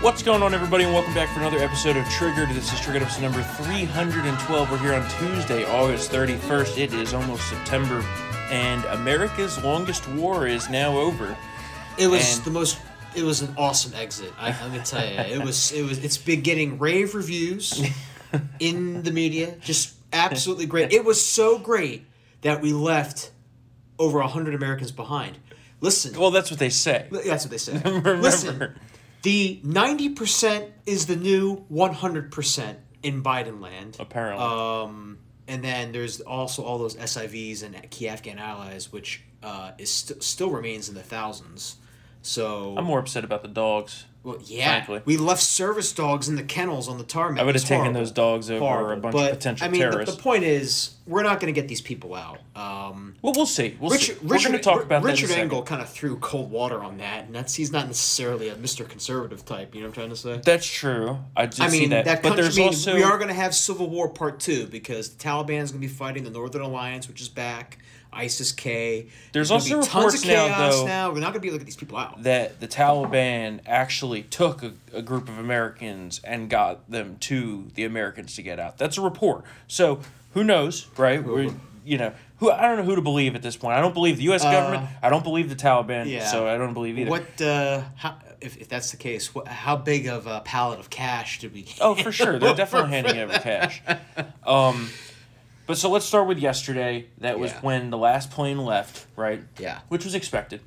What's going on, everybody, and welcome back for another episode of Triggered. This is Triggered episode number 312. We're here on Tuesday, August 31st. It is almost September, and America's longest war is now over. It was And- the most. It was an awesome exit. I, I'm gonna tell you, it was. It was. It's been getting rave reviews in the media. Just absolutely great. It was so great that we left over hundred Americans behind. Listen, Well, that's what they say. that's what they say. Remember. Listen, the ninety percent is the new one hundred percent in Biden land. Apparently. Um, and then there's also all those SIVs and key Afghan allies, which uh, is st- still remains in the thousands. So I'm more upset about the dogs. Well, yeah, frankly. we left service dogs in the kennels on the tarmac. I would have taken horrible. those dogs over Horrible. a bunch but, of potential I mean, the- terrorists. The, point is, we're not going to get these people out. Um, well, we'll see. We'll Richard, see. We're going to talk about Richard Engel kind of threw cold water on that, and that's he's not necessarily a Mr. Conservative type. You know what I'm trying to say? That's true. I I see mean, that. that, but there's I mean, also we are going to have Civil War Part Two because the Taliban is going to be fighting the Northern Alliance, which is back. ISIS K. There's be also tons reports of now, chaos though, now. We're not going to be able to get these people out. that the Taliban actually took a, a group of Americans and got them to the Americans to get out. That's a report. So who knows, right? We, you know, who I don't know who to believe at this point. I don't believe the U.S. government. I don't believe the Taliban. Uh, yeah. So I don't believe either. What? Uh, how, if, if that's the case, what, how big of a pallet of cash did we? Oh, for sure. They're definitely handing over cash. Um, but so let's start with yesterday. That was Yeah. when the last plane left, right? Yeah. Which was expected.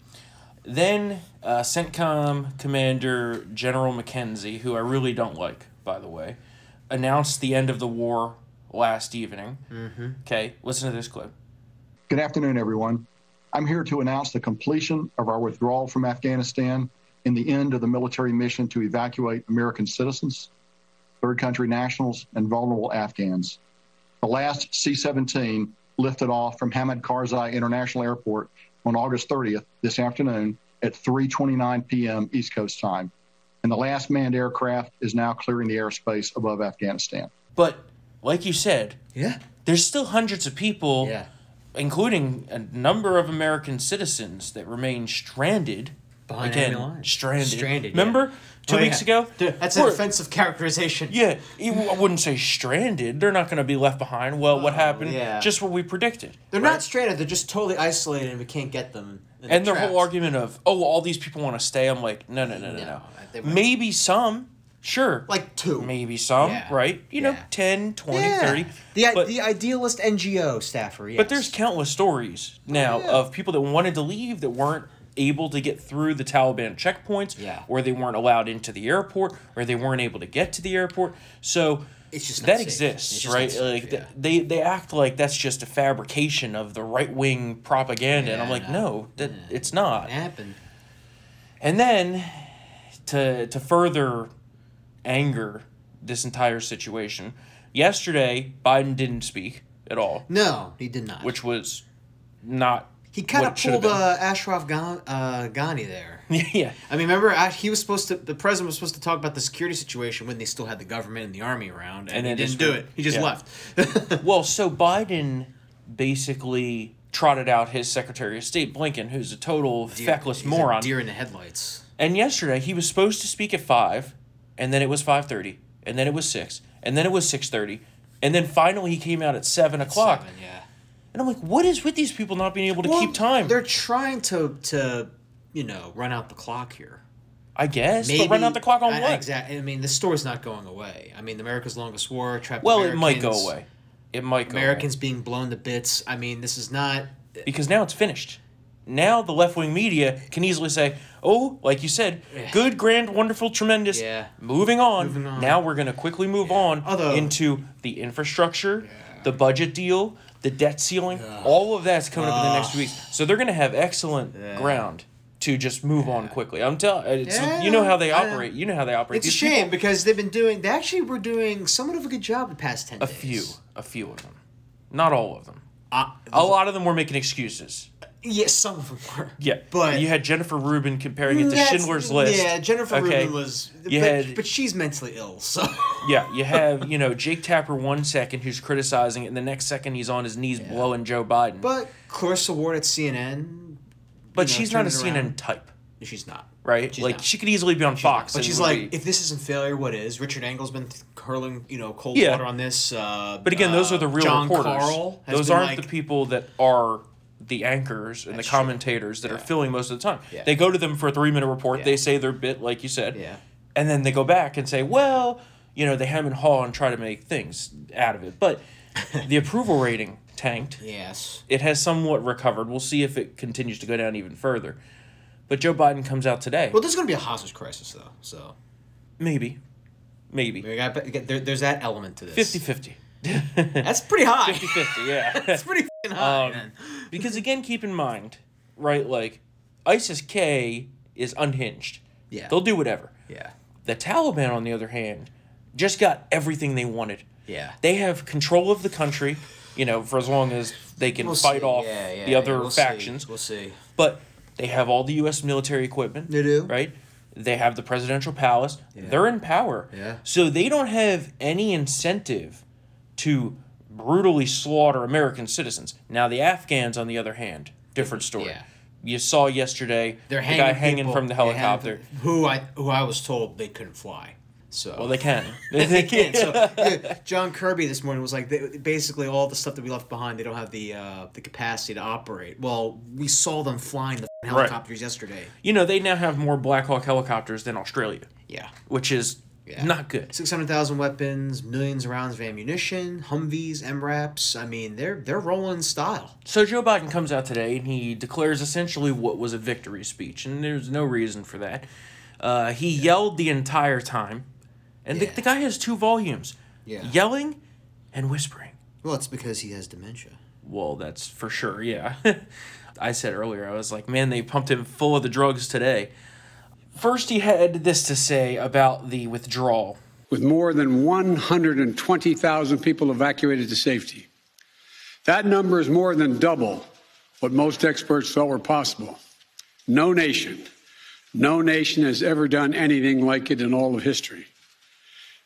Then uh, CENTCOM Commander General McKenzie, who I really don't like, by the way, announced the end of the war last evening. Mm-hmm. Okay, listen to this clip. Good afternoon, everyone. I'm here to announce the completion of our withdrawal from Afghanistan and the end of the military mission to evacuate American citizens, third country nationals, and vulnerable Afghans. The last C 17 lifted off from Hamid Karzai International Airport on August 30th this afternoon at 3:29 p.m. East Coast time. And the last manned aircraft is now clearing the airspace above Afghanistan. But like you said, Yeah. there's still hundreds of people, Yeah. including a number of American citizens, that remain stranded. Behind Again, lines. stranded. Stranded. Remember yeah. two Oh, weeks yeah. ago? Dude, That's an offensive characterization. Yeah, I wouldn't say stranded. They're not going to be left behind. Well, what oh, happened? Oh, yeah. Just what we predicted. They're right? not stranded. They're just totally isolated, and we can't get them. And their whole argument of, oh, all these people want to stay. I'm like, no, no, no, no, no. No. Maybe some, sure. like two. Maybe some, Yeah. right? You know, Yeah. 10, 20, Yeah. 30. The but, the idealist NGO staffer. Yes. but there's countless stories now oh, Yeah. of people that wanted to leave that weren't able to get through the Taliban checkpoints, Yeah. or they weren't allowed into the airport, or they weren't able to get to the airport. So It's just that safe. exists, just right? safe, like yeah. they they act like that's just a fabrication of the right wing propaganda, and I'm like, no. no, that it's not. It happened. And then to to further anger this entire situation, yesterday Biden didn't speak at all, No, he did not. which was not he kind of it should have pulled uh, Ashraf Ghani, uh, Ghani there. yeah. I mean, remember he was supposed to. The president was supposed to talk about the security situation when they still had the government and the army around, and, And he didn't do it. He just yeah. left. Well, so Biden basically trotted out his Secretary of State Blinken, who's a total feckless He's a moron. Deer in the headlights. And yesterday he was supposed to speak at five, and then it was five thirty, and then it was six, and then it was six thirty, and then finally he came out at seven o'clock. Seven, yeah. And I'm like, what is with these people not being able to keep time? They're trying to to you know run out the clock here. I guess, but run out the clock on I, what? Exactly. I mean, the story's not going away. I mean, America's longest war. Trapped Well, it might go away. It might go Americans being blown to bits. I mean, this is not. because now it's finished. Now the left wing media can easily say, "Oh, like you said, good, grand, wonderful, tremendous." Yeah. Moving on. Moving on. Now we're gonna quickly move on Although- into the infrastructure, the budget deal, the debt ceiling. All of that's coming up in the next two weeks. So they're gonna have excellent ground to just move on quickly. I'm telling it's Yeah, you know how they operate. You know how they operate. It's a shame people- because they've been doing. They actually were doing somewhat of a good job the past ten a days. few, a few of them, not all of them. Uh, A lot of them were making excuses. Yes, some of them were. Yeah, But- you had Jennifer Rubin comparing it to Schindler's List. Yeah, Jennifer Okay. Rubin was. You but, had- but she's mentally ill, so. Yeah, you have you know Jake Tapper one second who's criticizing it, and the next second he's on his knees blowing Joe Biden. But, But Clarissa Ward at CNN. you know, she's not a CNN type. She's not. right? She's like not. she could easily be on Fox. But she's like, be- if this isn't failure, what is? Richard Engel's been th- hurling, you know, cold Yeah. water on this. Uh, but again, those uh, are the real John reporters. Those aren't the people that are the anchors and the That's true. commentators that are filling most of the time. Yeah. They go to them for a three minute report. Yeah. They say their bit, like you said. Yeah. and then they go back and say, well, you know, they hem and haw and try to make things out of it. But the approval rating tanked. Yes. It has somewhat recovered. We'll see if it continues to go down even further. But Joe Biden comes out today. Well, there's going to be a hostage crisis, though. So Maybe. Maybe. we got, there, there's that element to this. 50 50. That's pretty high. 50 50, yeah. That's pretty high. Um, because again, keep in mind, right? Like, ISIS K is unhinged. Yeah. They'll do whatever. Yeah. The Taliban, on the other hand, just got everything they wanted. Yeah. They have control of the country, you know, for as long as they can We'll fight see. off Yeah, yeah, the yeah. other We'll see. factions. We'll see. But they have all the U.S. military equipment. They do. Right? They have the presidential palace. Yeah. They're in power. Yeah. So they don't have any incentive to brutally slaughter American citizens. Now, the Afghans, on the other hand, different story. Yeah. You saw yesterday They're the guy hanging people- from the helicopter. Who I who I was told they couldn't fly. So Well, they can. they can. So John Kirby this morning was like, they, basically all the stuff that we left behind, they don't have the uh, the capacity to operate. Well, we saw them flying the helicopters yesterday. you know, they now have more Black Hawk helicopters than Australia, Yeah, which is Yeah. not good. six hundred thousand weapons, millions of rounds of ammunition, Humvees, MRAPs. I mean, they're they're rolling style. So Joe Biden comes out today and he declares essentially what was a victory speech, and there's no reason for that. Uh, he yelled the entire time, and Yeah. the, the guy has two volumes, Yeah. yelling and whispering. Well, it's because he has dementia. Well, that's for sure. Yeah, I said earlier, I was like, man, they pumped him full of the drugs today. First, he had this to say about the withdrawal. with more than 120,000 people evacuated to safety. That number is more than double what most experts thought were possible. No nation, no nation has ever done anything like it in all of history.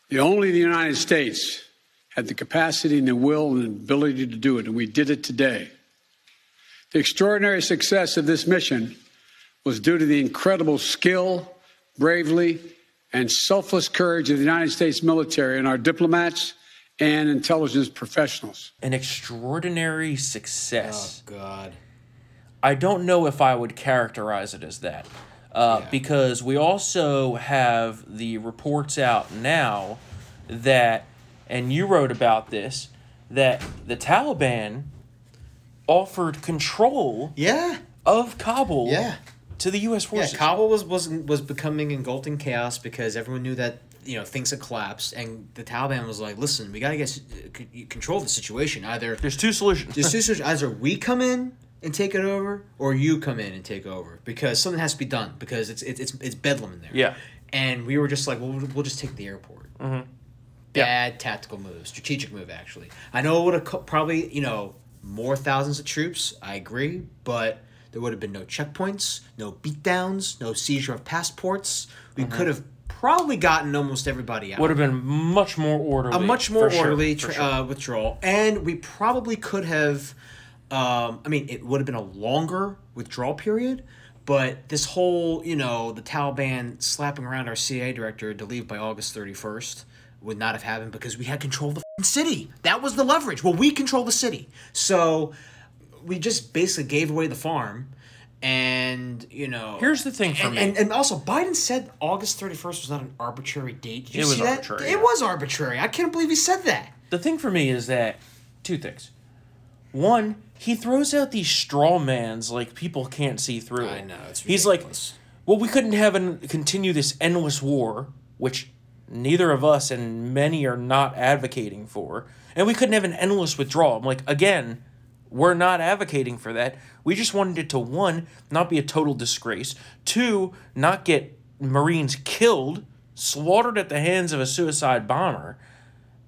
The only the United States had the capacity and the will and the ability to do it, and we did it today. The extraordinary success of this mission was due to the incredible skill, bravery, and selfless courage of the United States military and our diplomats and intelligence professionals. An extraordinary success. Oh God. I don't know if I would characterize it as that. Uh, Yeah. Because we also have the reports out now that, and you wrote about this, that the Taliban offered control Yeah. of Kabul Yeah. To the U.S. Forces. Yeah. Kabul was was was becoming engulfed in chaos because everyone knew that you know things had collapsed, and the Taliban was like, "Listen, we gotta get s- c- control of the situation. Either There's two solutions. there's two solutions. Either we come in and take it over, or you come in and take over because something has to be done because it's it's it's, it's bedlam in there. Yeah. and we were just like, well, we'll we'll just take the airport. Mm-hmm. Yeah. Bad tactical move, strategic move. Actually, I know it would have co- probably you know more thousands of troops. I agree, but there would have been no checkpoints, no beatdowns, no seizure of passports. We Mm-hmm. could have probably gotten almost everybody out Would have been much more orderly. a much more for sure, orderly tra- sure. uh, withdrawal, and we probably could have. Um, I mean, it would have been a longer withdrawal period, but this whole, you know, the Taliban slapping around our CIA director to leave by August thirty first would not have happened because we had control of the f***ing city. That was the leverage. Well, we control the city, so we just basically gave away the farm. And you know, Here's the thing for and, me. and, and also Biden said August thirty first was not an arbitrary date. Did you It was see that? arbitrary, It was arbitrary. I can't believe he said that. the thing for me is that two things. One, he throws out these straw mans like people can't see through. I know, it's He's like, well, we couldn't have an continue this endless war, which neither of us and many are not advocating for, and we couldn't have an endless withdrawal. I'm like, again, we're not advocating for that. We just wanted it to one, not be a total disgrace. Two, not get Marines killed, slaughtered at the hands of a suicide bomber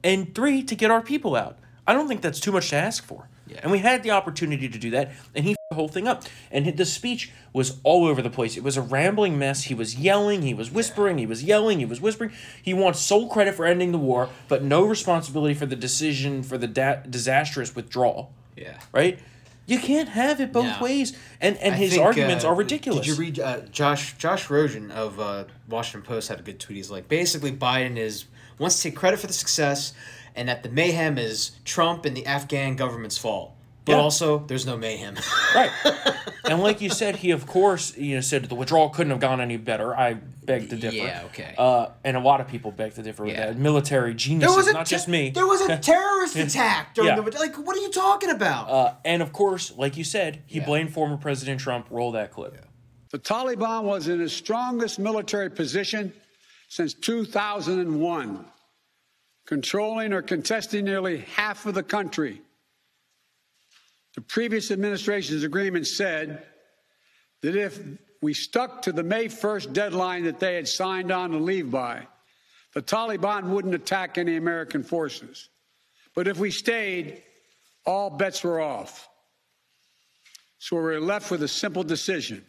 and three to get our people out. I don't think that's too much to ask for. Yeah. And we had the opportunity to do that, and he the whole thing up. And the speech was all over the place. It was a rambling mess. He was yelling, he was whispering, he was yelling, he was whispering. He wants sole credit for ending the war, but no responsibility for the decision for the da- disastrous withdrawal. Yeah. Right? You can't have it both No. ways. And and I his think, arguments uh, are ridiculous. Did you read uh, Josh Josh Rogin of uh, Washington Post had a good tweet. He's like, basically, Biden is wants to take credit for the success, and that the mayhem is Trump and the Afghan government's fault. But Yeah. also, there's no mayhem. Right. and like you said, he of course you know said the withdrawal couldn't have gone any better. I beg to differ. Yeah, okay. Uh, and a lot of people beg to differ with Yeah. that. Military there geniuses, not te- just me. There was a terrorist attack during Yeah. the like. What are you talking about? Uh, and of course, like you said, he Yeah. blamed former President Trump. Roll that clip. The Taliban was in its strongest military position since 2001, controlling or contesting nearly half of the country. The previous administration's agreement said that if we stuck to the May 1st deadline that they had signed on to leave by, the Taliban wouldn't attack any American forces. But if we stayed, all bets were off. So we were left with a simple decision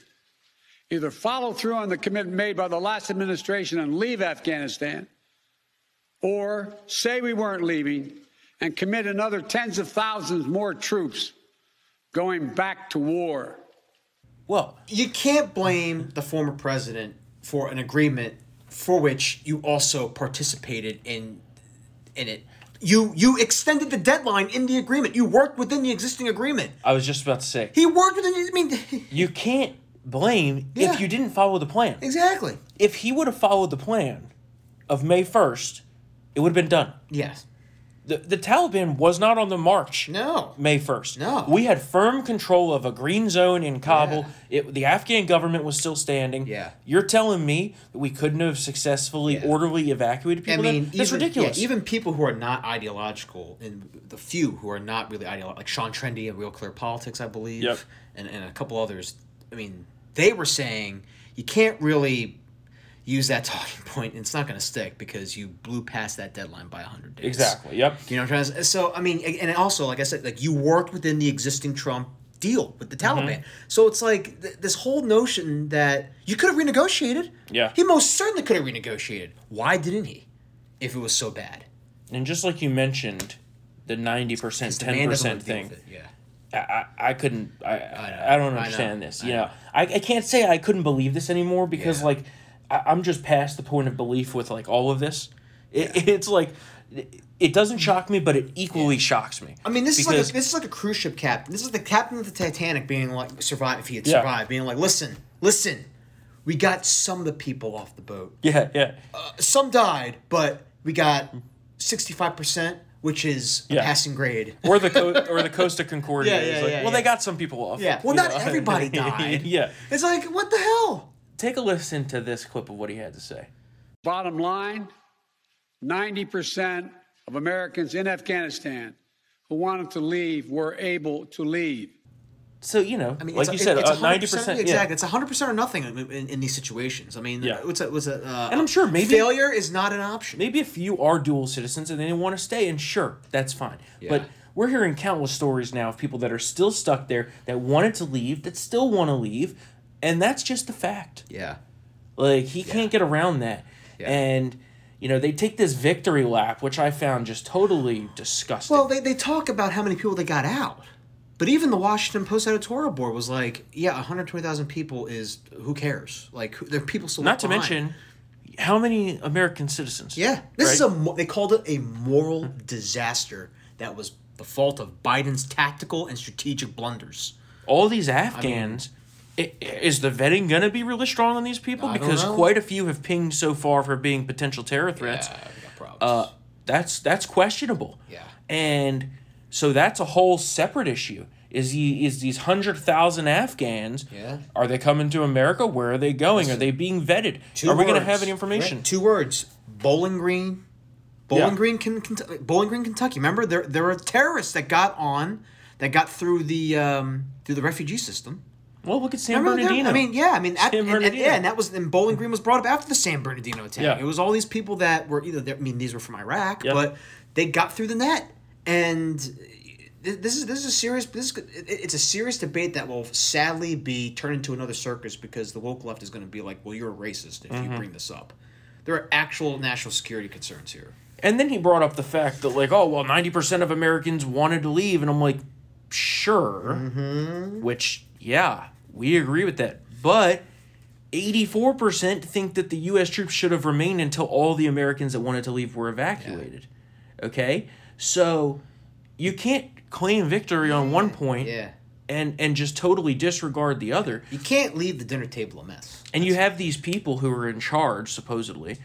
either follow through on the commitment made by the last administration and leave Afghanistan, or say we weren't leaving and commit another tens of thousands more troops going back to war. Well, you can't blame the former president for an agreement for which you also participated in in it. You you extended the deadline in the agreement. You worked within the existing agreement. I was just about to say He worked within. I mean, you can't blame Yeah. if you didn't follow the plan. exactly. If he would have followed the plan of May first, it would have been done. Yes. The, the Taliban was not on the march. No. May 1st. No. We had firm control of a green zone in Kabul. It, the Afghan government was still standing. Yeah. You're telling me that we couldn't have successfully, Yeah. orderly evacuated people? I mean, there? That's even, ridiculous. yeah, even people who are not ideological, and the few who are not really ideological, like Sean Trende of Real Clear Politics, I believe, Yep. and, and a couple others. I mean, they were saying you can't really use that talking point. It's not going to stick because you blew past that deadline by 100 days. exactly. Yep. You know what I'm trying to say? So, I mean, and also, like I said, like you worked within the existing Trump deal with the Mm-hmm. Taliban. So it's like th- this whole notion that you could have renegotiated. Yeah. He most certainly could have renegotiated. Why didn't he? If it was so bad. And just like you mentioned, the 90%, His 10% thing. Yeah. I, I I couldn't I I, I don't I understand know, this. I You know. know, I, I can't say I couldn't believe this anymore because Yeah. like I, I'm just past the point of belief with like all of this. It, It's like it doesn't shock me, but it equally shocks me. I mean, this is like a, this is like a cruise ship captain. This is the captain of the Titanic being like survive if he had Yeah. survived, being like, listen, listen, we got some of the people off the boat. yeah yeah uh, Some died, but we got sixty five percent, which is a Yeah. passing grade. or the co- or the Costa Concordia. Yeah, yeah, like, yeah, well, yeah. they got some people off. Yeah. Well, not know? everybody died. yeah. It's like, what the hell? Take a listen to this clip of what he had to say. Bottom line 90% of Americans in Afghanistan who wanted to leave were able to leave. So you know, I mean, like it's, you said, it's uh, 100%, ninety percent. Exactly, Yeah. it's hundred percent or nothing in, in, in these situations. I mean, Yeah. what's a, what's a, uh, And I'm sure maybe- failure is not an option. Maybe if you are dual citizens and they want to stay, and sure, that's fine. Yeah. But we're hearing countless stories now of people that are still stuck there, that wanted to leave, that still want to leave, and that's just the fact. Yeah, Like he can't get around that, Yeah. and you know they take this victory lap, which I found just totally disgusting. Well, they, they talk about how many people they got out. But even the Washington Post editorial board was like, yeah, 120,000 people is, who cares? Like, who, there are people still Not to behind. mention, how many American citizens? Yeah, this is a, they called it a moral disaster that was the fault of Biden's tactical and strategic blunders. all these Afghans. i- is the vetting going to be really strong on these people? I Because quite a few have pinged so far for being potential terror threats. got problems. Uh, that's that's questionable. Yeah. And so that's a whole separate issue. Is he is these hundred thousand Afghans? Yeah. Are they coming to America? Where are they going? Are they being vetted? Are we going to have any information? right? Two words: Bowling Green, Bowling Yeah. Green, Ken- Kent- Bowling Green, Kentucky. Remember, there there were terrorists that got on, that got through the um, through the refugee system. Well, look at San Remember there- Bernardino. I mean, yeah, I mean, at, and, and, yeah, and that was and Bowling Green was brought up after the San Bernardino attack. Yeah. It was all these people that were either there- I mean, these were from Iraq, Yep. but they got through the net, and this is this is a serious this is, it's a serious debate that will sadly be turned into another circus because the woke left is going to be like, well, you're a racist if Mm-hmm. you bring this up. There are actual national security concerns here. And then he brought up the fact that like, oh well, ninety percent of Americans wanted to leave, and I'm like, sure, which, yeah, we agree with that. But 84% think that the U.S. troops should have remained until all the Americans that wanted to leave were evacuated. Okay? So you can't claim victory on one point Yeah. and, and just totally disregard the other. You can't leave the dinner table a mess. And you have these people who are in charge, supposedly.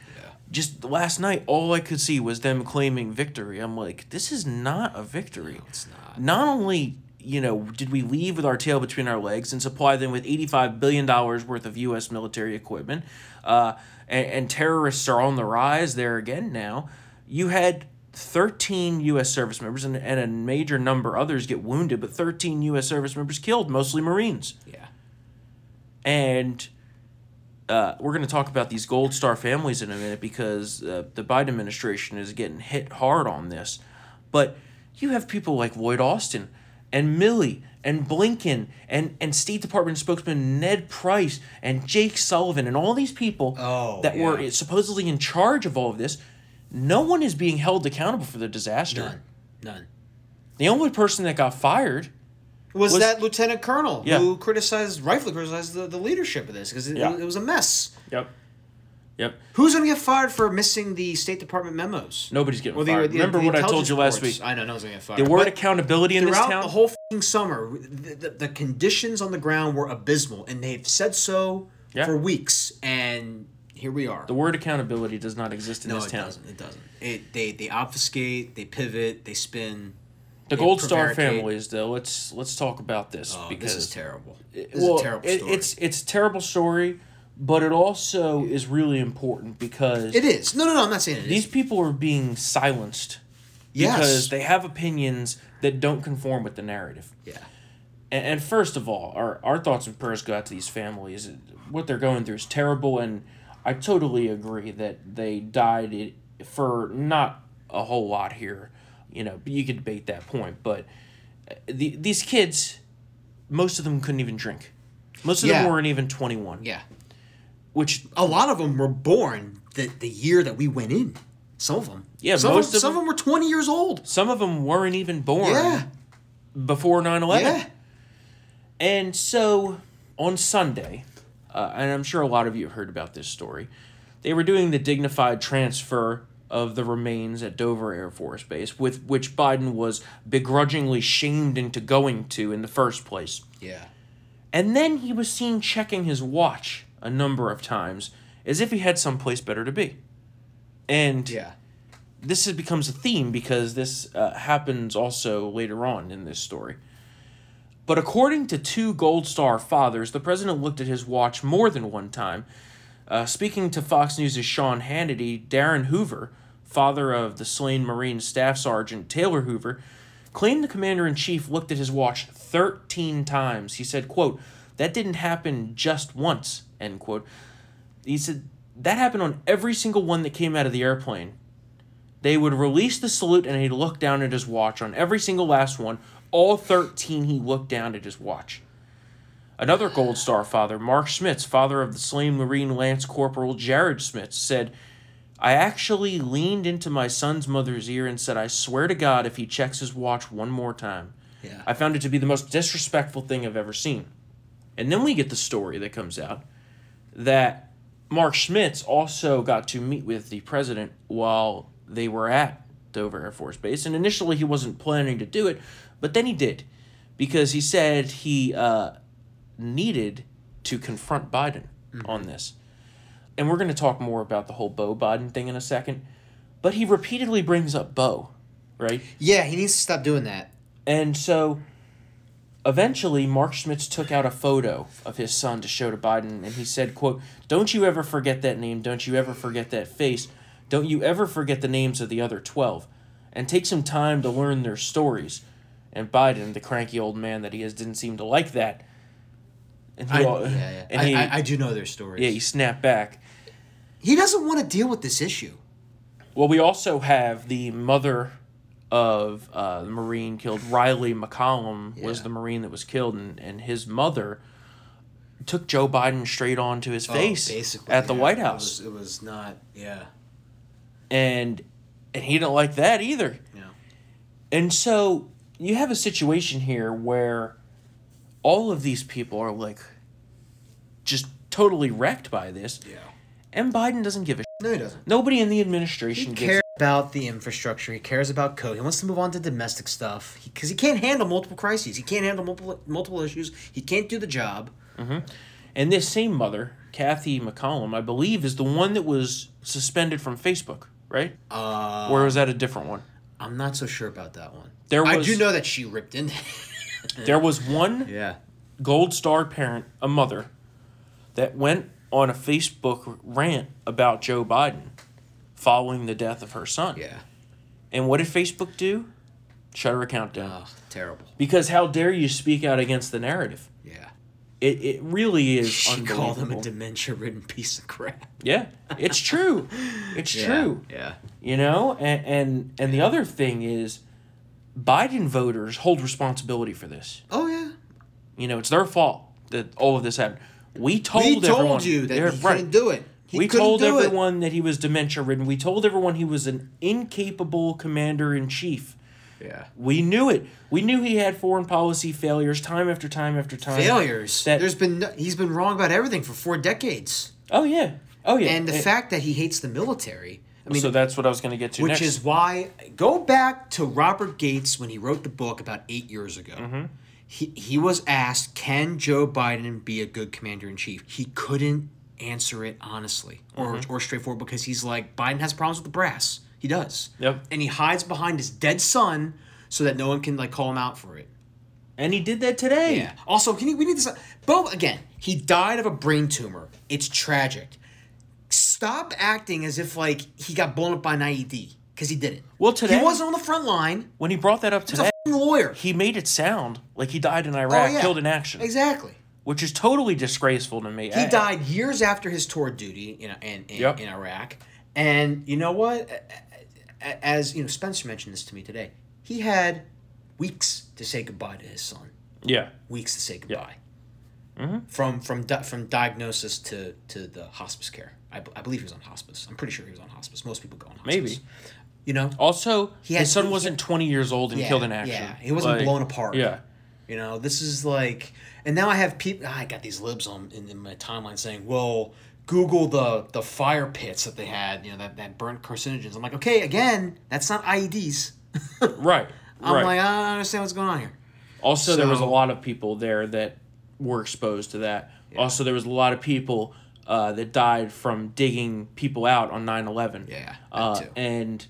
Just last night, all I could see was them claiming victory. I'm like, this is not a victory. it's not. Not only, you know, did we leave with our tail between our legs and supply them with $85 billion worth of U.S. military equipment, uh, and, and terrorists are on the rise there again now, you had 13 U.S. service members and, and a major number others get wounded, but 13 U.S. service members killed, mostly Marines. Yeah. And uh, we're going to talk about these Gold Star families in a minute because uh, the Biden administration is getting hit hard on this. But you have people like Lloyd Austin and Milley and Blinken and, and State Department spokesman Ned Price and Jake Sullivan and all these people Oh, that were supposedly in charge of all of this. No one is being held accountable for the disaster. None. None. The only person that got fired Was, Was- that lieutenant colonel Yeah. who criticized, rightfully criticized the, the leadership of this because it, Yeah. it was a mess. Yep. Yep. Who's going to get fired for missing the State Department memos? Nobody's getting the- fired. the- Remember the what I told you last reports. week? I know no one's going to get fired. The word But accountability in this town. the whole fing summer, the, the, the conditions on the ground were abysmal, and they've said so Yeah. for weeks, and here we are. The word accountability does not exist in no, this it town. doesn't. It doesn't. It, they they obfuscate, they pivot, they spin. The they Gold Star families, though, let's let's talk about this Oh, because this is terrible. This well, is a terrible it- story. it's it's a terrible story, but it also is really important because it is. No, no, no. I'm not saying it these is. people are being silenced Yes. because they have opinions that don't conform with the narrative. Yeah. And, and first of all, our, our thoughts and prayers go out to these families. What they're going through is terrible, and I totally agree that they died for not a whole lot here. You know, you could debate that point, but uh, the, these kids, most of them couldn't even drink. Most of Yeah. them weren't even 21, Yeah. Which A lot of them were born the, the year that we went in. Some of them. Yeah, some most of, of some of them- them were 20 years old. some of them weren't even born Yeah. before 9 11. Yeah. And so on Sunday, uh, and I'm sure a lot of you have heard about this story, they were doing the dignified transfer of the remains at Dover Air Force Base, with which Biden was begrudgingly shamed into going to in the first place. Yeah. And then he was seen checking his watch a number of times as if he had someplace better to be. And Yeah. this is, becomes a theme because this uh, happens also later on in this story. But according to two Gold Star fathers, the president looked at his watch more than one time. Uh, speaking to Fox News' Sean Hannity, Darren Hoover, father of the slain Marine Staff Sergeant Taylor Hoover, claimed the commander in chief looked at his watch 13 times. He said, quote, that didn't happen just once, end quote. He said, that happened on every single one that came out of the airplane. They would release the salute and he'd look down at his watch on every single last one. All 13, he looked down at his watch. Another Gold Star father, Mark Schmitz, father of the slain Marine Lance Corporal Jared Schmitz, said, I actually leaned into my son's mother's ear and said, I swear to God, if he checks his watch one more time. Yeah. I found it to be the most disrespectful thing I've ever seen. And then we get the story that comes out that Mark Schmitz also got to meet with the president while they were at Dover Air Force Base. And initially he wasn't planning to do it, but then he did because he said he uh, needed to confront Biden on this. And we're going to talk more about the whole Bo Biden thing in a second. But he repeatedly brings up Bo, right? Yeah, he needs to stop doing that. And so eventually Mark Schmitz took out a photo of his son to show to Biden and he said, quote, Don't you ever forget that name, don't you ever forget that face, don't you ever forget the names of the other twelve. And take some time to learn their stories. And Biden, the cranky old man that he is, didn't seem to like that. And he, I, yeah, yeah. and I, he, I, I do know their stories. yeah, he snapped back. he doesn't want to deal with this issue. Well, we also have the mother of uh, the Marine killed. Rylee McCollum was the Marine that was killed, and, and his mother took Joe Biden straight on to his face Oh, basically at the yeah. White House, It was, it was not. Yeah. and and he didn't like that either. Yeah. And so you have a situation here where all of these people are like just totally wrecked by this. Yeah. And Biden doesn't give a No, he doesn't. Nobody in the He administration gives cares about the infrastructure. He cares about code. He wants to move on to domestic stuff because he, can't handle multiple crises. He can't handle multiple multiple issues. He can't do the job. And this same mother, Kathy McCollum, I believe, is the one that was suspended from Facebook, right? Uh, or was that a different one? I'm not so sure about that one. There I do know that she ripped in. There was one yeah. gold star parent, a mother, that went on a Facebook rant about Joe Biden following the death of her son. Yeah. And what did Facebook do? Shut her account down. Oh, terrible. Because how dare you speak out against the narrative? Yeah. It, it really is She called him a dementia-ridden piece of crap. yeah, it's true. It's true. Yeah. You know, and, and and the other thing is, Biden voters hold responsibility for this. Oh yeah. You know, it's their fault that all of this happened. We told We told everyone you that he couldn't do it. He we told do it. everyone that he was dementia ridden. We told everyone he was an incapable commander in chief. Yeah. We knew it. We knew he had foreign policy failures time after time after time. Failures. That- There's been no, he's been wrong about everything for four decades. Oh yeah. Oh yeah. And the Eh, fact that he hates the military. I mean, so that's what I was going to get to which next. is why go back to Robert Gates when he wrote the book about eight years ago. Mm-hmm. He he was asked, "Can Joe Biden be a good commander in chief?" He couldn't answer it honestly or Mm-hmm. or straightforward because he's like Biden has problems with the brass. He does. Yep. And he hides behind his dead son so that no one can like call him out for it. and he did that today. Yeah. Also, can you, we need this. Bo again. He died of a brain tumor. It's tragic. Stop acting as if like he got blown up by an IED because he didn't. Well, today- he wasn't on the front line. When he brought that up today, lawyer. he made it sound like he died in Oh, Iraq, yeah. killed in action, Exactly. Which is totally disgraceful to me. He died years after his tour duty in in, in, Yep. in Iraq. And you know what? As you know, Spencer mentioned this to me today. He had weeks to say goodbye to his son. Yeah. weeks to say goodbye. Mm-hmm. From from di- from diagnosis to to the hospice care. I, b- I believe he was on hospice. I'm pretty sure he was on hospice. Most people go on hospice. Maybe. You know. Also, had- his son he- wasn't 20 years old and Yeah, killed in action. yeah, he wasn't blown apart. Yeah. You know. This is like, and now I have people. I got these libs on in, in my timeline saying, "Well, Google the the fire pits that they had. You know that that burnt carcinogens." I'm like, okay, again, that's not IEDs. Right. I'm right. like, I don't understand what's going on here. also, there was a lot of people there that were exposed to that. Also, there was a lot of people uh, that died from digging people out on 9 11. Yeah, Uh, too. and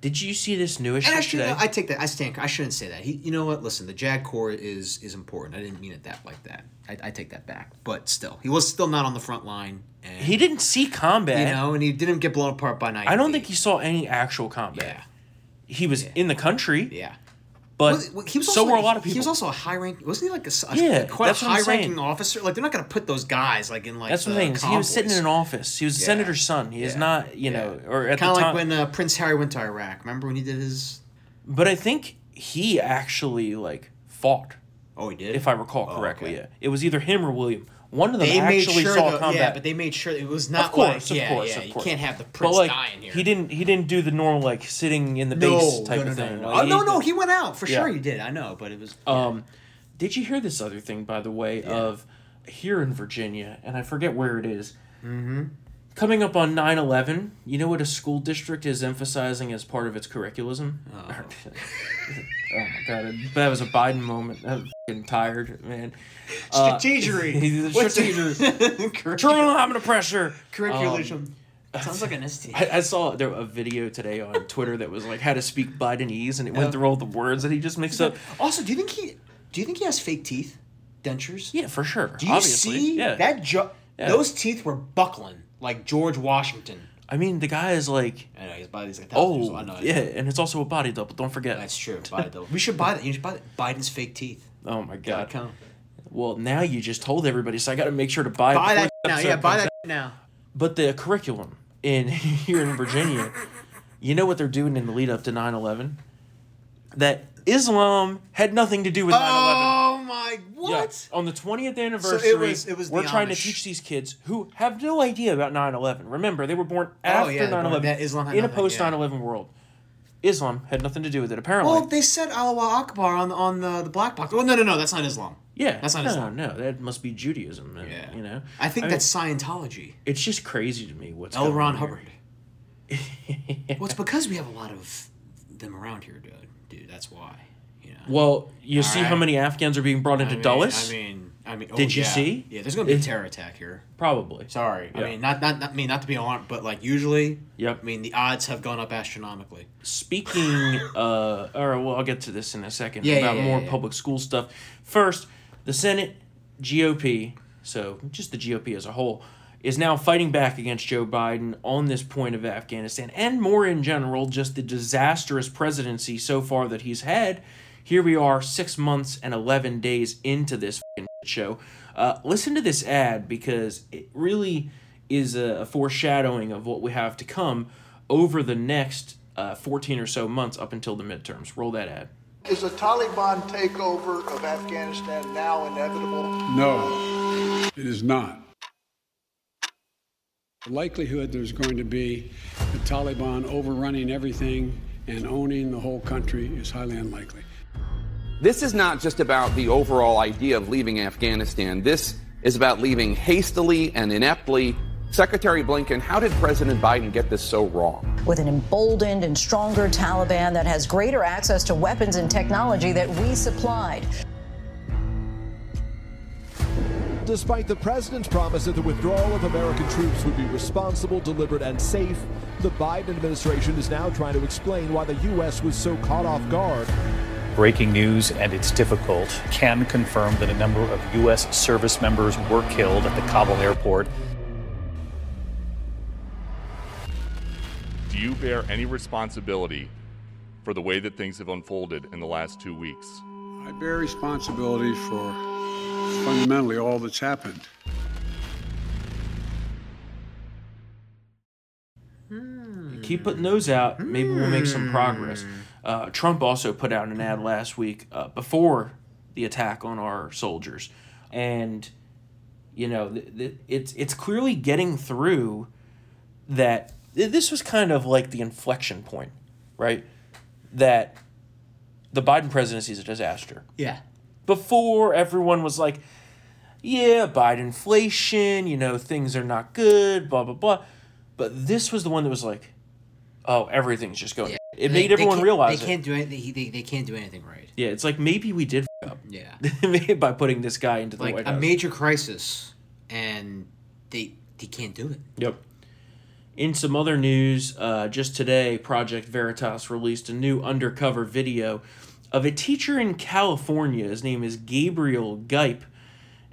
did you see this newish And should today? I take that I stand I shouldn't say that. He you know what? Listen, the Jag Corps is is important. I didn't mean it that like that. I, I take that back. But still, he was still not on the front line. And, he didn't see combat. you know, and he didn't get blown apart by night. I don't think he saw any actual combat. Yeah, He was in the country, yeah. But Well, he was so also, were a lot of people. He was also a high rank. Wasn't he like a, a- Yeah, quite a high ranking officer? Like they're not gonna put those guys like in like That's the the thing. He was sitting in an office. He was a Yeah. senator's son. He is not, you know, or at Kind of like when uh, Prince Harry went to Iraq. Remember when he did his? but I think he actually like fought, Oh, he did. if I recall Oh, correctly. okay. Yeah, it was either him or William. One of them they actually sure, saw though- combat. yeah, but they made sure it was not of course, like, of yeah, course, yeah, of you can't have the but prince like dying here. he didn't, he didn't do the normal like sitting in the base type of thing. No, Like, oh, no, he- no, he went out for Yeah. sure. He did. I know, but it was. Um, did you hear this other thing, by the way, of here in Virginia, and I forget where it is. Mm-hmm. Coming up on 9 11, you know what a school district is emphasizing as part of its curriculum? Oh, my god, that was a Biden moment. I'm fucking tired, man. Uh, Strategery. What's Strategery. Turn on the pressure. Curriculum. Sounds like an ST. I, I saw there a video today on Twitter that was like how to speak Bidenese, and it Yeah. went through all the words that he just mixed up. Also, do you think he? Do you think he has fake teeth, dentures? Yeah, for sure. Do you Obviously. see yeah. that? Jo- Yeah. Those teeth were buckling like George Washington. I mean, the guy is like, I know his body's like thousand years oh, old. I know. Oh, yeah, and it's also a body double. Don't forget. That's true. It though. We should buy that. You should buy that. Biden's fake teeth. oh my god. Come. Well, now you just told everybody, so I got to make sure to buy. Buy that now. Yeah, buy that out. now. But the curriculum in here in Virginia, you know what they're doing in the lead up to 9-11? That Islam had nothing to do with 9-11. Oh my! Yeah, What? on the 20th anniversary, was- it was we're trying to teach these kids who have no idea about 9-11. Remember, they were born after Oh, yeah, 9-11 that Islam had in a nothing, yeah. post 9-11 world. Islam had nothing to do with it. Apparently, Well, they said Allah Akbar on on the, the black box. Oh no no no, that's not Islam. yeah, that's not no, Islam. No, that must be Judaism. uh, Yeah, you know. I think mean, that's Scientology. it's just crazy to me what's L. going Ron. Hubbard. well, it's because we have a lot of them around here, dude. Dude, that's why. Well, you see how many Afghans are being brought into I mean, Dulles? I mean, I mean. oh, Did you yeah. see? Yeah, there's gonna be a terror attack here. Probably. Sorry, Yeah. I mean not not not I mean not to be alarmed, but like usually. Yep. I mean the odds have gone up astronomically. Speaking, uh, or well, I'll get to this in a second Yeah, about yeah, more public school stuff. First, the Senate GOP, so just the GOP as a whole, is now fighting back against Joe Biden on this point of Afghanistan and more in general, just the disastrous presidency so far that he's had. Here we are, six months and 11 days into this show. Uh, listen to this ad because it really is a, a foreshadowing of what we have to come over the next uh, 14 or so months up until the midterms. Roll that ad. Is a Taliban takeover of Afghanistan now inevitable? No, it is not. The likelihood there's going to be the Taliban overrunning everything and owning the whole country is highly unlikely. This is not just about the overall idea of leaving Afghanistan. This is about leaving hastily and ineptly. Secretary Blinken, how did President Biden get this so wrong? with an emboldened and stronger Taliban that has greater access to weapons and technology that we supplied. Despite the president's promise that the withdrawal of American troops would be responsible, deliberate, and safe, the Biden administration is now trying to explain why the U.S. was so caught off guard. Breaking news, and it's difficult, can confirm that a number of U.S. service members were killed at the Kabul airport. Do you bear any responsibility for the way that things have unfolded in the last two weeks? I bear responsibility for fundamentally all that's happened. Hmm. Keep putting those out. Maybe we'll make some progress. Hmm. Uh, Trump also put out an ad last week uh, before the attack on our soldiers, and you know th- th- it's it's clearly getting through that th- this was kind of like the inflection point, right? That the Biden presidency is a disaster. Yeah. Before everyone was like, yeah, Biden inflation, you know, things are not good, blah blah blah. But this was the one that was like, oh, everything's just going. It They- made everyone can't- realize they can't do anything. They, they can't do anything right. Yeah, it's like maybe we did f- up Yeah. by putting this guy into the like White a House. major crisis, and they they can't do it. Yep. In some other news, uh, just today, Project Veritas released a new undercover video of a teacher in California. His name is Gabriel Gipe,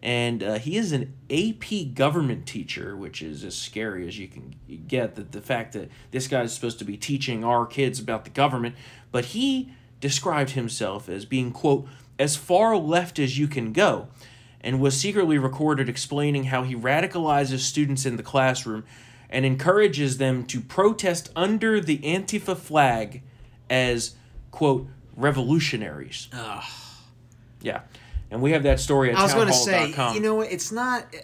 and uh, he is an AP government teacher, which is as scary as you can get. That the fact that this guy is supposed to be teaching our kids about the government, but he described himself as being quote as far left as you can go and was secretly recorded explaining how he radicalizes students in the classroom and encourages them to protest under the Antifa flag as, quote, revolutionaries. Yeah. And we have that story at I was going to say, you know what? It's not uh,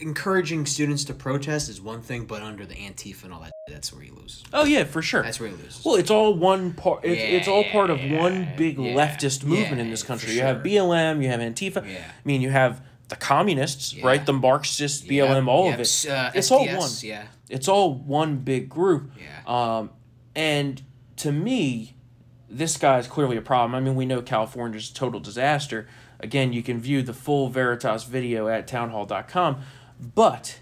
encouraging students to protest is one thing, but under the Antifa and all that, that's where he loses. Oh yeah, for sure. That's where he loses. Well, it's all one part. It's, it's all part of Yeah, one big yeah, leftist movement in this country. You have. BLM, you have Antifa. Yeah. I mean, you have the communists, Yeah. right? The Marxist, Yeah, BLM, all yeah, of it. uh, it's all one. yeah. It's all one big group. Yeah. Um, and to me, this guy is clearly a problem. I mean, we know California is a total disaster. Again, you can view the full Veritas video at townhall.com. But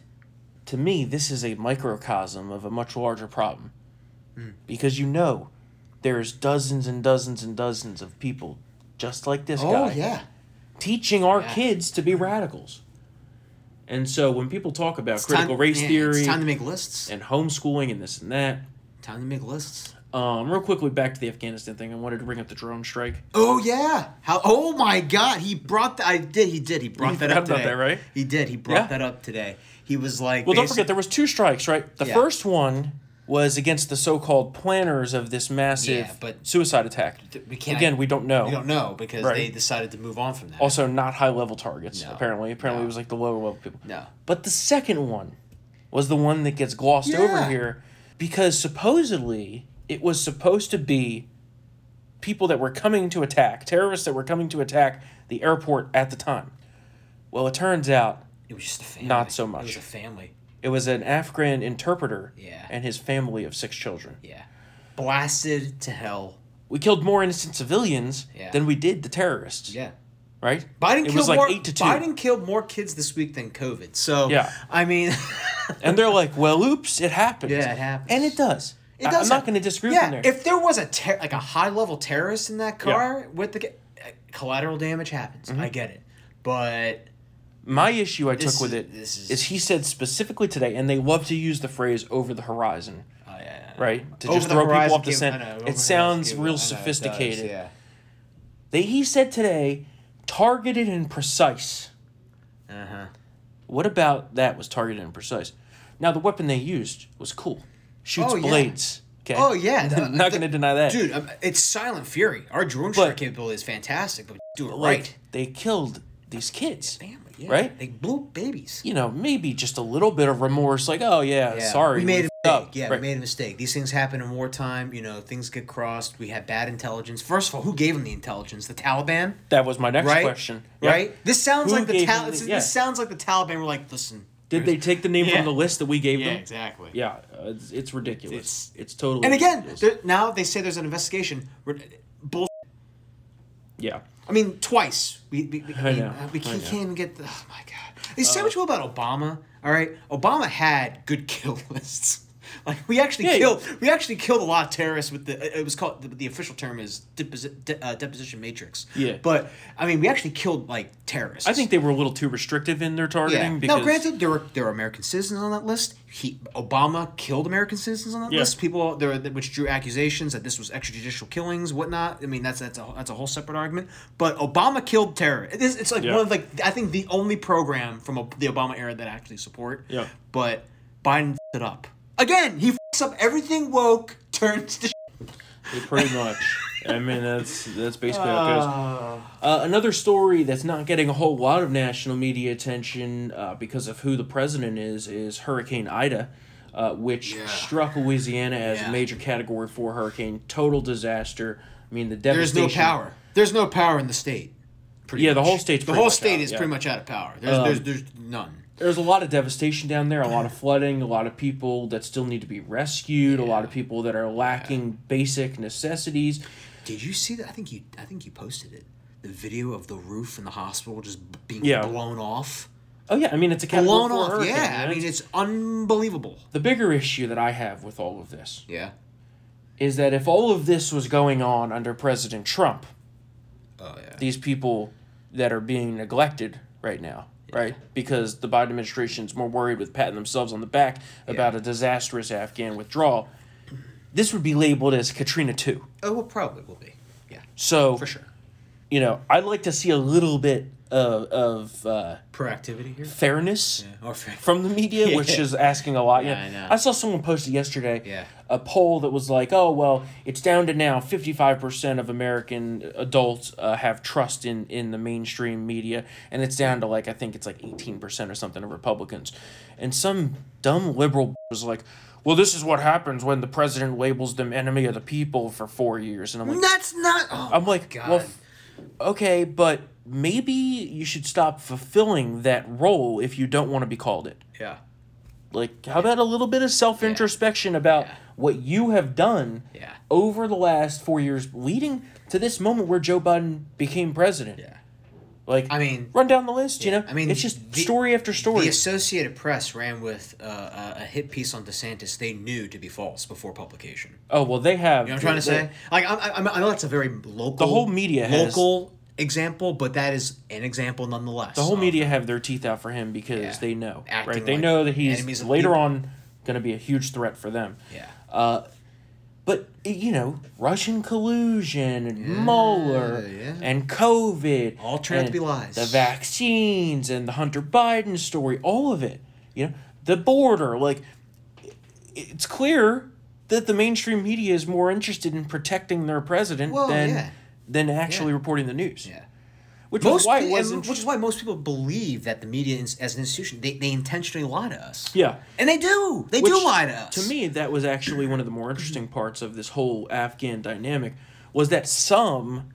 to me, this is a microcosm of a much larger problem. Hmm. Because you know, there's dozens and dozens and dozens of people just like this oh guy yeah. teaching our Yeah. kids to be radicals. And so when people talk about It's critical time- race yeah, theory It's time to make lists. and homeschooling and this and that, Time to make lists. Um, real quickly back to the Afghanistan thing. I wanted to bring up the drone strike. Oh yeah. How? Oh my God. He brought that. I did. He did. He brought that up today. that, right? He did. He brought Yeah. that up today. He was like. Well, don't forget there was two strikes, right? The Yeah. first one was against the so-called planners of this massive Yeah, but- suicide attack. we can't. Again, we don't know. We don't know because Right. they decided to move on from that. Also, not high-level targets. No. Apparently, apparently No. it was like the lower-level people. No. But the second one was the one that gets glossed over here because supposedly it was supposed to be people that were coming to attack, terrorists that were coming to attack the airport at the time. Well, it turns out It was just a family. Not so much. It was a family. it was an Afghan interpreter Yeah. and his family of six children. Yeah. Blasted to hell. We killed more innocent civilians Yeah. than we did the terrorists. Yeah. Right? Biden it killed was like more, eight to two. Biden killed more kids this week than COVID. So Yeah. I mean, and they're like, well, oops, it happened. Yeah, it happens. And it does. It does. I'm not going to disagree yeah, there. If there was a ter- like a high level terrorist in that car with the ga- uh, collateral damage happens. Mm-hmm. I get it, but My issue I This took with it is, is- he said specifically today, and they love to use the phrase "over the horizon," oh yeah, right? To Over just throw people off the scent. It sounds real I know, does, sophisticated. yeah. They, he said today, targeted and precise. Uh huh. What about that was targeted and precise? Now the weapon they used was cool. Shoots Oh, yeah. blades. Okay. Oh yeah, the- I'm not going to deny that. dude. um, It's Silent Fury. Our drone strike capability is fantastic, but do it like right. they killed these kids. Family, yeah. Right? They blew babies. You know, maybe just a little bit of remorse, like, oh yeah, sorry, we made a mistake. up. Yeah, Right. we made a mistake. These things happen in wartime. You know, things get crossed. We had bad intelligence. First of all, who gave them the intelligence? The Taliban, That was my next right? question. Right. This sounds Who like the Taliban. the- yeah. This sounds like the Taliban were like, listen. Did they take the name Yeah. from the list that we gave them? Yeah, them? exactly. Yeah, uh, it's, it's ridiculous. It's- It's, totally. And again, now they say there's an investigation. We're- Bull. yeah, I mean, twice. We we, we, I I mean, know, uh, we can't, know. can't even get the. Oh my god. They say what you will about Obama. All right, Obama had good kill lists. Like we actually Yeah, killed, we actually killed a lot of terrorists with the. It was called the, the official term is deposi- de, uh, deposition matrix. Yeah. But I mean, we actually killed like terrorists. I think they were a little too restrictive in their targeting. Yeah. Because, now, granted, there were there were American citizens on that list. He Obama killed American citizens on that Yeah. list. People there which drew accusations that this was extrajudicial killings, whatnot. I mean, that's that's a that's a whole separate argument. But Obama killed terror. It is, it's like Yeah. one of like I think the only program from a, the Obama era that I actually support. Yeah. But Biden it up again. He fucks up everything woke. Turns to pretty much. I mean, that's that's basically how it goes. Uh, another story that's not getting a whole lot of national media attention uh, because of who the president is is Hurricane Ida, uh, which Yeah. struck Louisiana as Yeah. a major Category Four hurricane, total disaster. I mean, the devastation. There's no power. There's no power in the state. pretty Yeah, the whole state's the pretty whole much state out, is yeah. pretty much out of power. There's Um, there's there's none. There's a lot of devastation down there, a lot of flooding, a lot of people that still need to be rescued, a lot of people that are lacking basic necessities. Did you see that? I think you I think you posted it. The video of the roof in the hospital just being Yeah. blown off. Oh yeah, I mean it's a Blown off. hurricane, Yeah, man. I mean it's unbelievable. the bigger issue that I have with all of this Yeah. is that if all of this was going on under President Trump, Oh yeah. these people that are being neglected right now, right? Because the Biden administration's more worried with patting themselves on the back about a disastrous Afghan withdrawal. This would be labeled as Katrina 2. Oh, well, probably will be. Yeah, So, for sure. you know, I'd like to see a little bit of, of uh, Proactivity here. fairness Or fair- from the media, which is asking a lot. Yeah, Yeah, I know. I saw someone posted yesterday Yeah. a poll that was like, "Oh well, it's down to now fifty five percent of American adults uh, have trust in in the mainstream media, and it's down to like I think it's like eighteen percent or something of Republicans." And some dumb liberal was like. Well, this is what happens when the president labels them enemy of the people for four years, and I'm like, That's not. Oh, I'm like, God. well, okay, but maybe you should stop fulfilling that role if you don't want to be called it. yeah. Like, how about a little bit of self introspection about Yeah. what you have done Yeah. over the last four years, leading to this moment where Joe Biden became president? Yeah. Like, I mean- run down the list. You know, I mean, it's just the- story after story. The Associated Press ran with uh, a- a hit piece on DeSantis they knew to be false before publication. oh well, they have. You know what I'm trying to say? Like, I, I, I know that's a very local. The whole media has- local example, but that is an example nonetheless. The whole media have their teeth out for him because Yeah. they know, Acting right? They like know that he's later people. on going to be a huge threat for them. Yeah. Uh, but you know, Russian collusion and Mueller yeah. and COVID, All out to be lies. The vaccines and the Hunter Biden story, all of it. You know, the border. Like, it's clear that the mainstream media is more interested in protecting their president Well, than yeah. than actually Yeah. reporting the news. Yeah. Which most was why pe- and which is why most people believe that the media as an institution they, they intentionally lie to us. yeah. And they do. They Which, do lie to us. To me, that was actually one of the more interesting parts of this whole Afghan dynamic was that some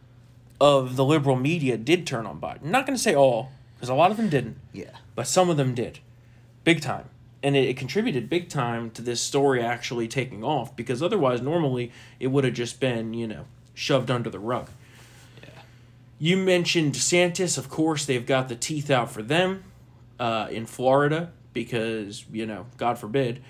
of the liberal media did turn on Biden. I'm not going to say all, because a lot of them didn't. Yeah. But some of them did, big time, and it, it contributed big time to this story actually taking off. Because otherwise, normally it would have just been you know shoved under the rug. You mentioned DeSantis. Of course, they've got the teeth out for them uh, in Florida because, you know, God forbid,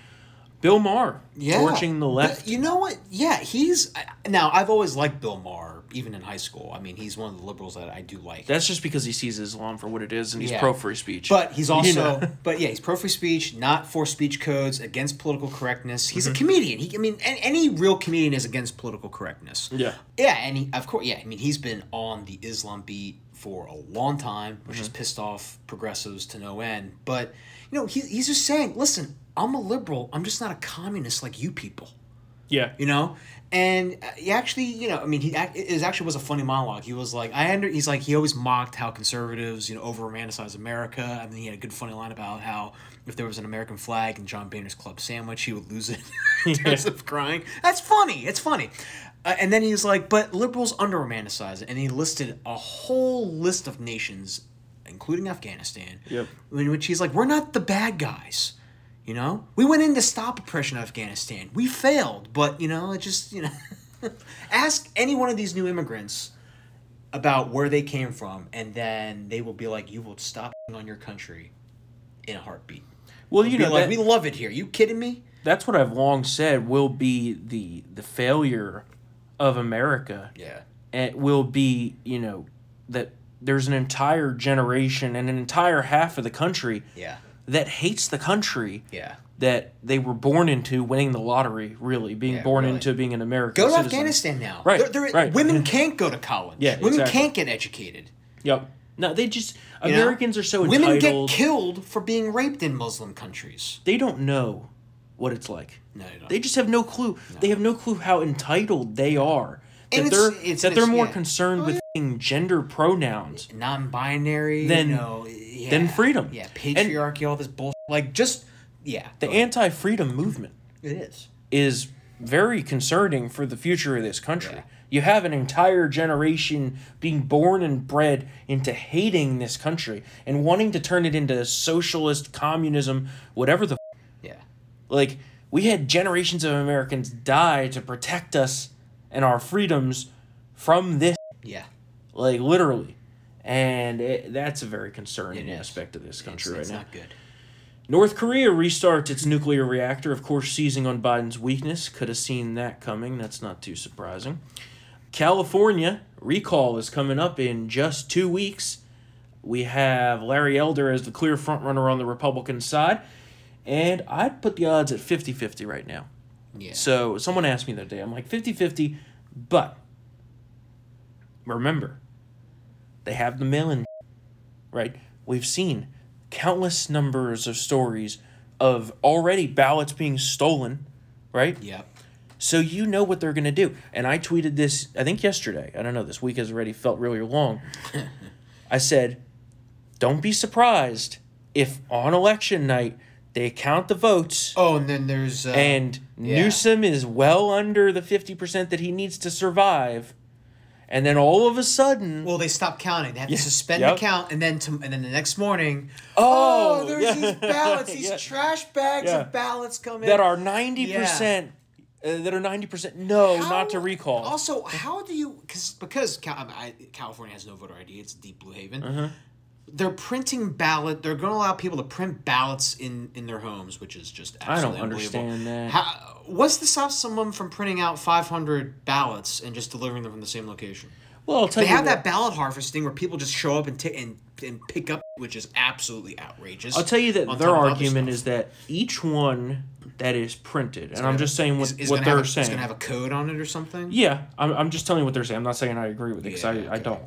Bill Maher torching the But left. you know what? Yeah, he's now. I've always liked Bill Maher, even in high school. I mean, he's one of the liberals that I do like. That's just because he sees Islam for what it is and he's Yeah. pro free speech. But he's You also, know? but yeah, he's pro free speech, not for speech codes, against political correctness. He's Mhm. a comedian. He, I mean, any, any real comedian is against political correctness. Yeah. Yeah, and he, of course, yeah. I mean, he's been on the Islam beat for a long time, which Mm-hmm. has pissed off progressives to no end. But you know, he, he's just saying, listen, I'm a liberal. I'm just not a communist like you people. Yeah. You know, and he actually, you know, I mean, he it actually was a funny monologue. He was like, I under, he's like, he always mocked how conservatives, you know, over romanticize America. I mean, he had a good funny line about how if there was an American flag in John Boehner's club sandwich, he would lose it in terms of crying. That's funny. It's funny. Uh, and then he was like, but liberals under romanticize it. And he listed a whole list of nations, including Afghanistan, Yep. in which he's like, we're not the bad guys. You know, we went in to stop oppression in Afghanistan. We failed, but you know, it just you know, ask any one of these new immigrants about where they came from, and then they will be like, "You will stop on your country in a heartbeat." Well, They'll you know, like, that- we love it here. You kidding me? that's what I've long said will be the the failure of America. Yeah. It will be, you know, that there's an entire generation and an entire half of the country Yeah. that hates the country Yeah. that they were born into winning the lottery, really, being Yeah, born really. into being an American Go to citizen. Afghanistan now. Right, They're- they're- right. Women can't go to college. Yeah, Women exactly. can't get educated. Yep. No, they just you know? Americans are so Women get killed for being raped in Muslim countries. they don't know what it's like. No, they don't. They just have no clue. They have no clue how entitled they are. And that it's- they're it's- that they're it's- more yeah. concerned with oh, f***ing gender pronouns non-binary, than you know, yeah, than freedom. Yeah, And patriarchy, all this bullshit. Like just yeah, the anti-freedom movement it is. is very concerning for the future of this country. You have an entire generation being born and bred into hating this country and wanting to turn it into socialist communism, whatever the f- Yeah. like we had generations of Americans die to protect us and our freedoms from this Yeah. like literally. And it, that's a very concerning aspect of this country It's, it's right now. It's not good. North Korea restarts its nuclear reactor, of course, seizing on Biden's weakness. Could have seen that coming. That's not too surprising. California recall is coming up in just two weeks. We have Larry Elder as the clear frontrunner on the Republican side, and I'd put the odds at 50 50 right now. Yeah. So someone asked me the other day, I'm like 50 50, but remember, they have the mail in, right? We've seen countless numbers of stories of already ballots being stolen, right? Yep. So you know what they're going to do. And I tweeted this, I think yesterday. I don't know, this week has already felt really long. I said, don't be surprised if on election night they count the votes Oh, and then there's uh, and yeah. Newsom is well under the 50% that he needs to survive. And then all of a sudden, Well, they stop counting. They have Yeah. to suspend Yep. the count, and then to, and then the next morning, Oh, oh, there's yeah. these ballots, these Yeah. trash bags of ballots coming that are 90% uh, that are 90% no, not to recall. Also, how do you because because Cal, I, California has no voter ID? It's deep blue haven. Uh-huh. They're printing ballot. They're going to allow people to print ballots in in their homes, which is just I don't absolutely unbelievable. understand that. How, what's to stop someone from printing out 500 ballots and just delivering them from the same location? well, I'll tell They you have what- that ballot harvesting where people just show up and t- and and pick up, which is absolutely outrageous. I'll tell you that their top of other argument is that each one that is printed, and I'm just saying what, is- is what they're a, saying. It's gonna have a code on it or something. Yeah, I'm, I'm just telling you what they're saying. I'm not saying I agree with it because Yeah, I, I don't.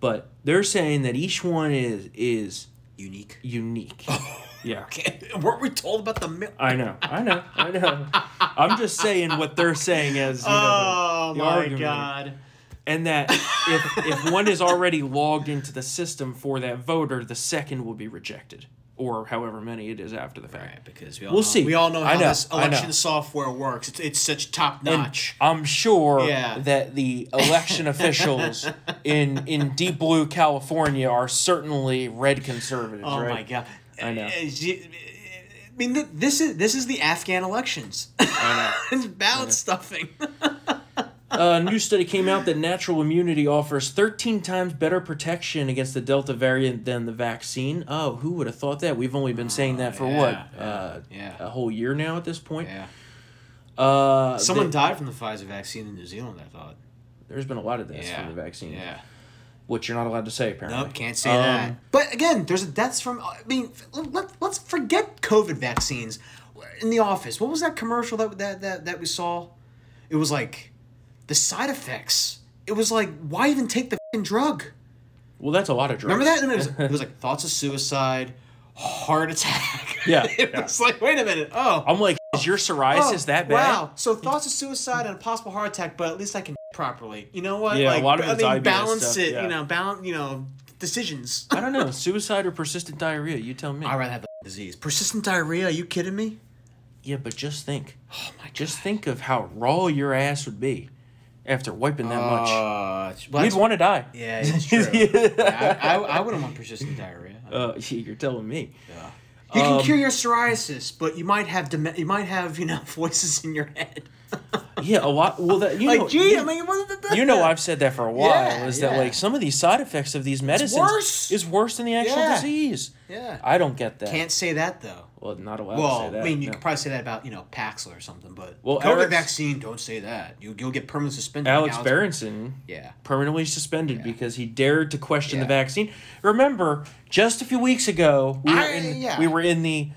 But they're saying that each one is is Unique. unique. yeah. Weren't we told about the? Mi- I know, I know, I know. I'm just saying what they're saying as you know, oh the, the my argument. god. and that if if one is already logged into the system for that voter, the second will be rejected, or however many it is after the fact. Right, because we all We'll know, see. We all know how know, this election software works. It's, it's such top notch. I'm sure Yeah. that the election officials in in deep blue California are certainly red conservatives. Oh right? my god! I know. Uh, I mean, this is this is the Afghan elections. it's ballot stuffing. A new study came out that natural immunity offers 13 times better protection against the Delta variant than the vaccine. Oh, who would have thought that? We've only been saying that for what? yeah, uh, yeah. A whole year now at this point? Yeah. Uh, Someone died from the Pfizer vaccine in New Zealand. I thought. there's been a lot of deaths Yeah. from the vaccine. Yeah. Which you're not allowed to say, apparently. Nope, can't say Um, that. But again, there's deaths from. I mean, let, let's forget COVID vaccines. In the office, what was that commercial that that that, that we saw? It was like the side effects. It was like, why even take the fing drug? Well, that's a lot of drugs. Remember that? And it was, it was like thoughts of suicide, heart attack. Yeah, it yeah. was like, wait a minute. Oh, I'm like, is your psoriasis oh, that bad? Wow. So thoughts of suicide and a possible heart attack, but at least I can properly. You know what? Yeah, a like, lot of I it's mean, balance stuff, it. yeah. You know, balance. You know, decisions. I don't know. Suicide or persistent diarrhea? You tell me. I'd rather have the disease. Persistent diarrhea? Are you kidding me? Yeah, but just think. Oh my god. Just think of how raw your ass would be after wiping that much. Uh, well, You'd want to die. Yeah, it's true. yeah, I, I, I wouldn't want persistent diarrhea. Uh, you're telling me. Yeah. You can um, cure your psoriasis, but you might have dem- you might have you know voices in your head. Yeah, a lot. Well, that you like, know, gee, you, I mean, you know, I've said that for a while. Yeah, is yeah. that like some of these side effects of these medicines worse. is worse than the actual Yeah. disease? Yeah. I don't get that. Can't say that though. Well, not allowed to Well, say that. I mean, you no. could probably say that about you know Paxil or something, but Well, COVID Eric's- vaccine, don't say that. You you'll get permanent suspended. Alex Berenson Yeah. permanently suspended because he dared to question the vaccine. Remember, just a few weeks ago, we were I- in yeah. we were in the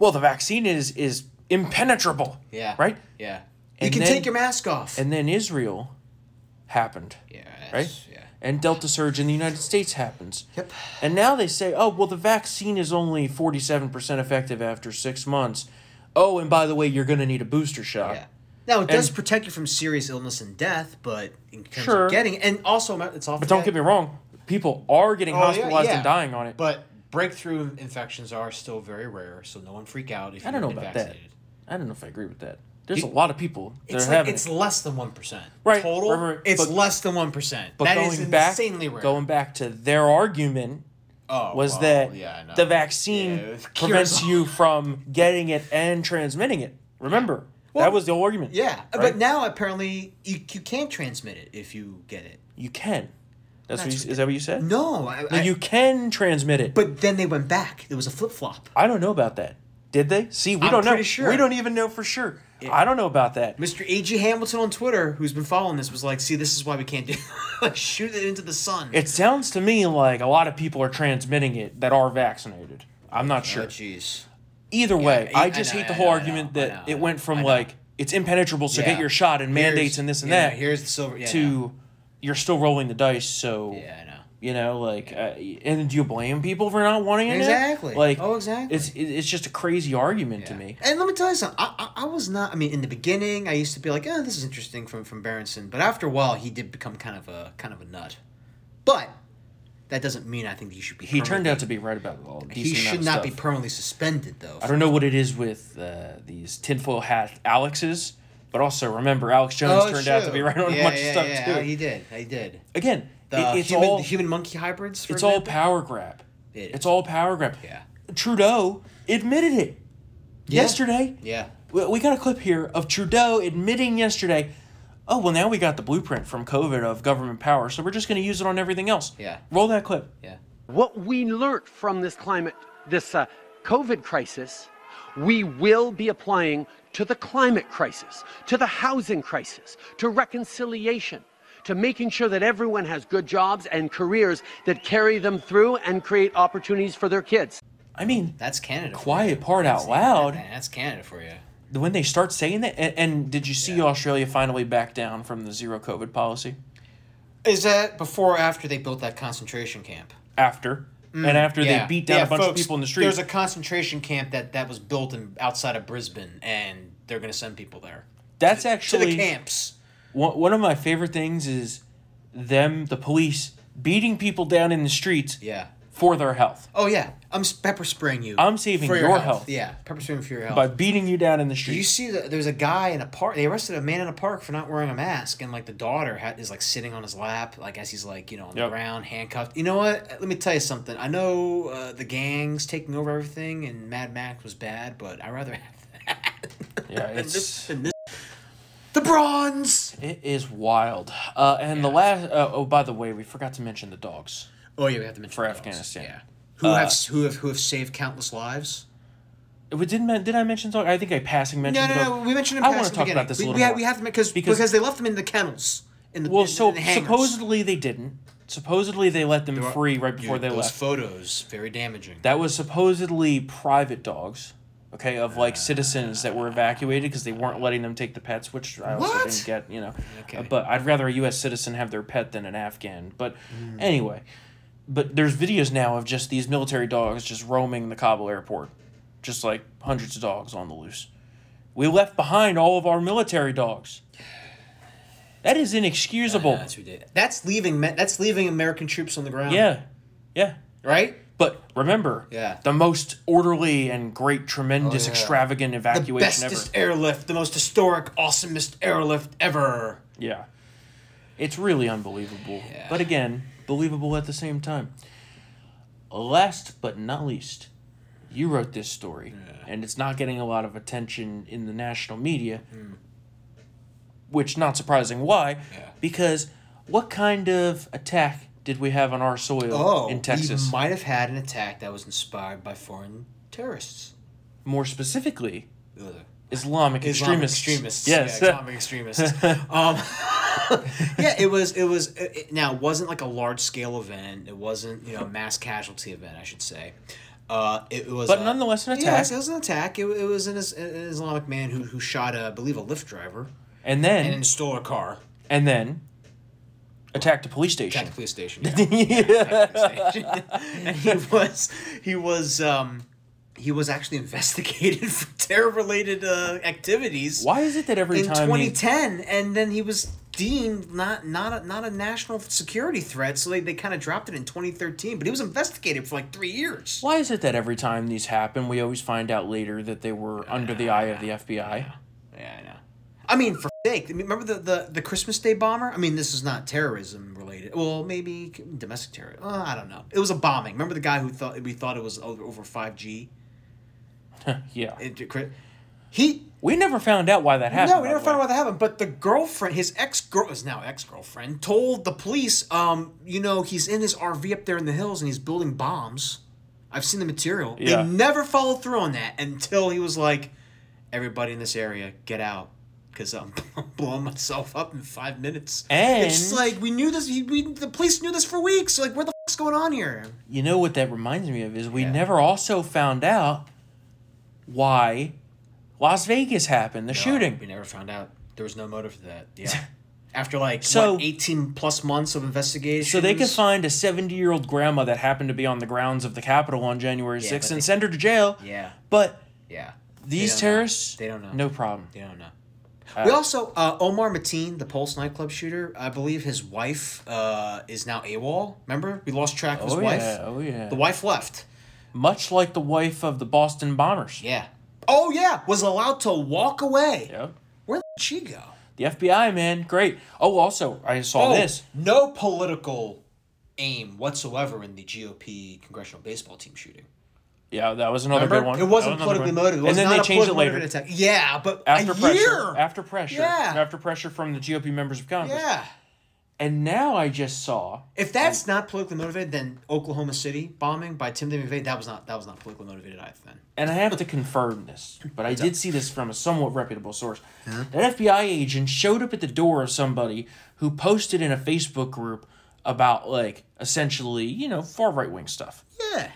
well, the vaccine is is impenetrable. Yeah. Right? Yeah. You can then- take your mask off. And then Israel happened. yeah. Right? Yeah. And Delta surge in the United States happens. Yep. And now they say, oh, well, the vaccine is only 47% effective after six months. Oh, and by the way, you're going to need a booster shot. Yeah. Now it does And- protect you from serious illness and death, but in terms Sure. of getting and also it's all. But don't get me wrong, people are getting Oh, hospitalized yeah. and dying on it. But breakthrough infections are still very rare, so no one freak out if I don't know about vaccinated. that. I don't know if I agree with that. There's a lot of people that It's are like, having it's it. less than one percent. Right, Total. right, It's but- less than one percent. But That going is back, insanely rare. going back to their argument oh, was well, that yeah, I know. the vaccine Yeah, it prevents cures- you from getting it and transmitting it. Remember, Well, that was the whole argument. Yeah, right? but now apparently you, you can't transmit it if you get it. you can. That's, what That's you, is that what you said? No, I, I- you can transmit it. But then they went back. There was a flip flop. I don't know about that. Did they? See, we I'm don't know. pretty sure. We don't even know for sure. I don't know about that. Mr. A.G. Hamilton on Twitter, who's been following this, was like, "See, this is why we can't do like shoot it into the sun." It sounds to me like a lot of people are transmitting it that are vaccinated. I'm not Oh, sure. jeez. Either way, I- I I just know, hate the whole know, argument know, that it went from like it's impenetrable, so Yeah. get your shot and Here's- mandates and this and yeah, that. Here's the silver. Yeah, to you're still rolling the dice, so I. you know, like, uh, and do you blame people for not wanting it? Exactly. Like, Oh, exactly. It's it's just a crazy argument to me. And let me tell you something. I, I, I was not. I mean, in the beginning, I used to be like, "Oh, this is interesting" from from Berenson. But after a while, he did become kind of a kind of a nut. But that doesn't mean I think he should be. He turned out to be right about all. He should not be permanently suspended, though. I don't know what it is with uh, these tinfoil hat Alexes, but also remember Alex Jones Oh, turned out to be right on yeah, a bunch yeah, of stuff yeah, too. He did. He did. Again, The it- it's human, all the human monkey hybrids. For it's all power grab. It is. It's all power grab. Yeah. Trudeau admitted it Yeah. yesterday. Yeah. We, we got a clip here of Trudeau admitting yesterday. Oh well, now we got the blueprint from COVID of government power, so we're just going to use it on everything else. Yeah. Roll that clip. Yeah. What we learned from this climate, this uh, COVID crisis, we will be applying to the climate crisis, to the housing crisis, to reconciliation, to making sure that everyone has good jobs and careers that carry them through and create opportunities for their kids. I mean, That's Canada. quiet part out loud. Man, that's Canada for you. When they start saying that, and, and did you see Australia finally back down from the zero COVID policy? Is that before or after they built that concentration camp? After. and after Mm, Yeah. they beat down Yeah, a bunch of people in the street. There's a concentration camp that, that was built in outside of Brisbane, and they're going to send people there. That's to actually the camps. One, one of my favorite things is them, the police, beating people down in the streets Yeah. for their health. Oh yeah, I'm s- pepper spraying you. I'm saving for your health. Yeah, pepper spraying for your health. By beating you down in the Did street. you see that there's a guy in a park? They arrested a man in a park for not wearing a mask, and like the daughter had, is like sitting on his lap, like as he's like you know on the Yep. ground, handcuffed. You know what? Let me tell you something. I know uh, the gangs taking over everything, and Mad Max was bad, but I rather have that yeah, than it's this, than this. The bronze. it is wild. Uh, and the last. Uh, oh, by the way, we forgot to mention the dogs. Oh yeah, we have to mention For the dogs. Afghanistan. Yeah. Who Uh, have who have who have saved countless lives? We didn't. men- Did I mention dog? I think I passing mentioned. No, no, the no. dog. We mentioned in I want to talk about this we, a little we, have, more. we have to because Because- because they left them in the kennels. In the Well, in, so in the hangars. supposedly they didn't. Supposedly they let them free right before Dude, they those left. photos very damaging. That was supposedly private dogs, okay, of like citizens that were evacuated because they weren't letting them take the pets, which I also What? didn't get, you know. Okay. Uh, but I'd rather a U.S. citizen have their pet than an Afghan. But anyway, but there's videos now of just these military dogs just roaming the Kabul airport, just like hundreds of dogs on the loose. We left behind all of our military dogs. That is inexcusable. That's ridiculous. That's leaving. That's leaving American troops on the ground. yeah, yeah. Right. But remember, Yeah. the most orderly and great, tremendous, Oh, yeah. extravagant The evacuation bestest ever. airlift, the most historic, awesomest airlift ever. Yeah. It's really unbelievable. But again, believable at the same time. Last but not least, you wrote this story, and it's not getting a lot of attention in the national media, Hmm. which not surprising. Why? Because what kind of attack did we have on our soil Oh, in Texas? we might have had an attack that was inspired by foreign terrorists. More specifically, Ugh. Islamic, Islamic extremists. extremists. Yes. Yeah, Islamic extremists. um, yeah, it was. It was. It, it- now, it wasn't like a large scale event. It wasn't, you know, a mass casualty event. I should say. Uh, it, was. But uh, nonetheless an Yes, attack. it was an attack. It, it was an, an Islamic man who who shot, a, I believe, a Lyft driver and then and then stole a car. and then attacked a police station. Attacked the police station. Yeah. Attacked the police station. and he was he was um he was actually investigated for terror related uh, activities. Why is it that every in time he- 2010 and then he was deemed not not a, not a national security threat so they, they kind of dropped it in 2013 but he was investigated for like three years Why is it that every time these happen, we always find out later that they were under the eye of the FBI? yeah i know i mean for mean, remember the, the the christmas day bomber i mean this is not terrorism related well maybe domestic terror uh, i don't know it was a bombing remember the guy who thought we thought it was over, over 5g yeah. It- he We never found out why that happened. No, we never found out why that happened. But the girlfriend, his ex girl, is now ex girlfriend, told the police, um, you know, he's in his RV up there in the hills and he's building bombs. I've seen the material. Yeah. They never followed through on that until he was like, everybody in this area, get out. Because I'm blowing myself up in five minutes. And it's just like, we knew this, we, the police knew this for weeks. Like, what the fuck's going on here? You know what that reminds me of is we never also found out why Las Vegas happened, the shooting. We never found out. There was no motive for that. Yeah. After like So- what, 18 plus months of investigation. So they could find a 70 year old grandma that happened to be on the grounds of the Capitol on January Yeah, 6th but and they- send her to jail. Yeah. But Yeah. these know. terrorists, They don't know. no problem. They don't know. Uh, we also uh, Omar Mateen, the Pulse nightclub shooter. I believe his wife uh, is now AWOL. Remember, we lost track of his Oh, wife. yeah. Oh, yeah. The wife left. Much like the wife of the Boston bombers. Yeah. Oh yeah, was allowed to walk away. Yep. Where did she go? The FBI, man, great. Oh, also, I saw Oh, this. No political aim whatsoever in the GOP congressional baseball team shooting. Yeah, that was another Remember? good one. It wasn't That was another politically good one. motivated. It was and then not they a changed it politically later. motivated attack. Yeah, but After a pressure. year. After pressure. Yeah. After pressure from the GOP members of Congress. Yeah. And now I just saw. If that's not politically motivated, then Oklahoma City bombing by Tim McVeigh that was not that was not politically motivated either. Then and I have to confirm this, but I did see this from a somewhat reputable source. That FBI agent showed up at the door of somebody who posted in a Facebook group about like essentially, you know, far right wing stuff. yeah.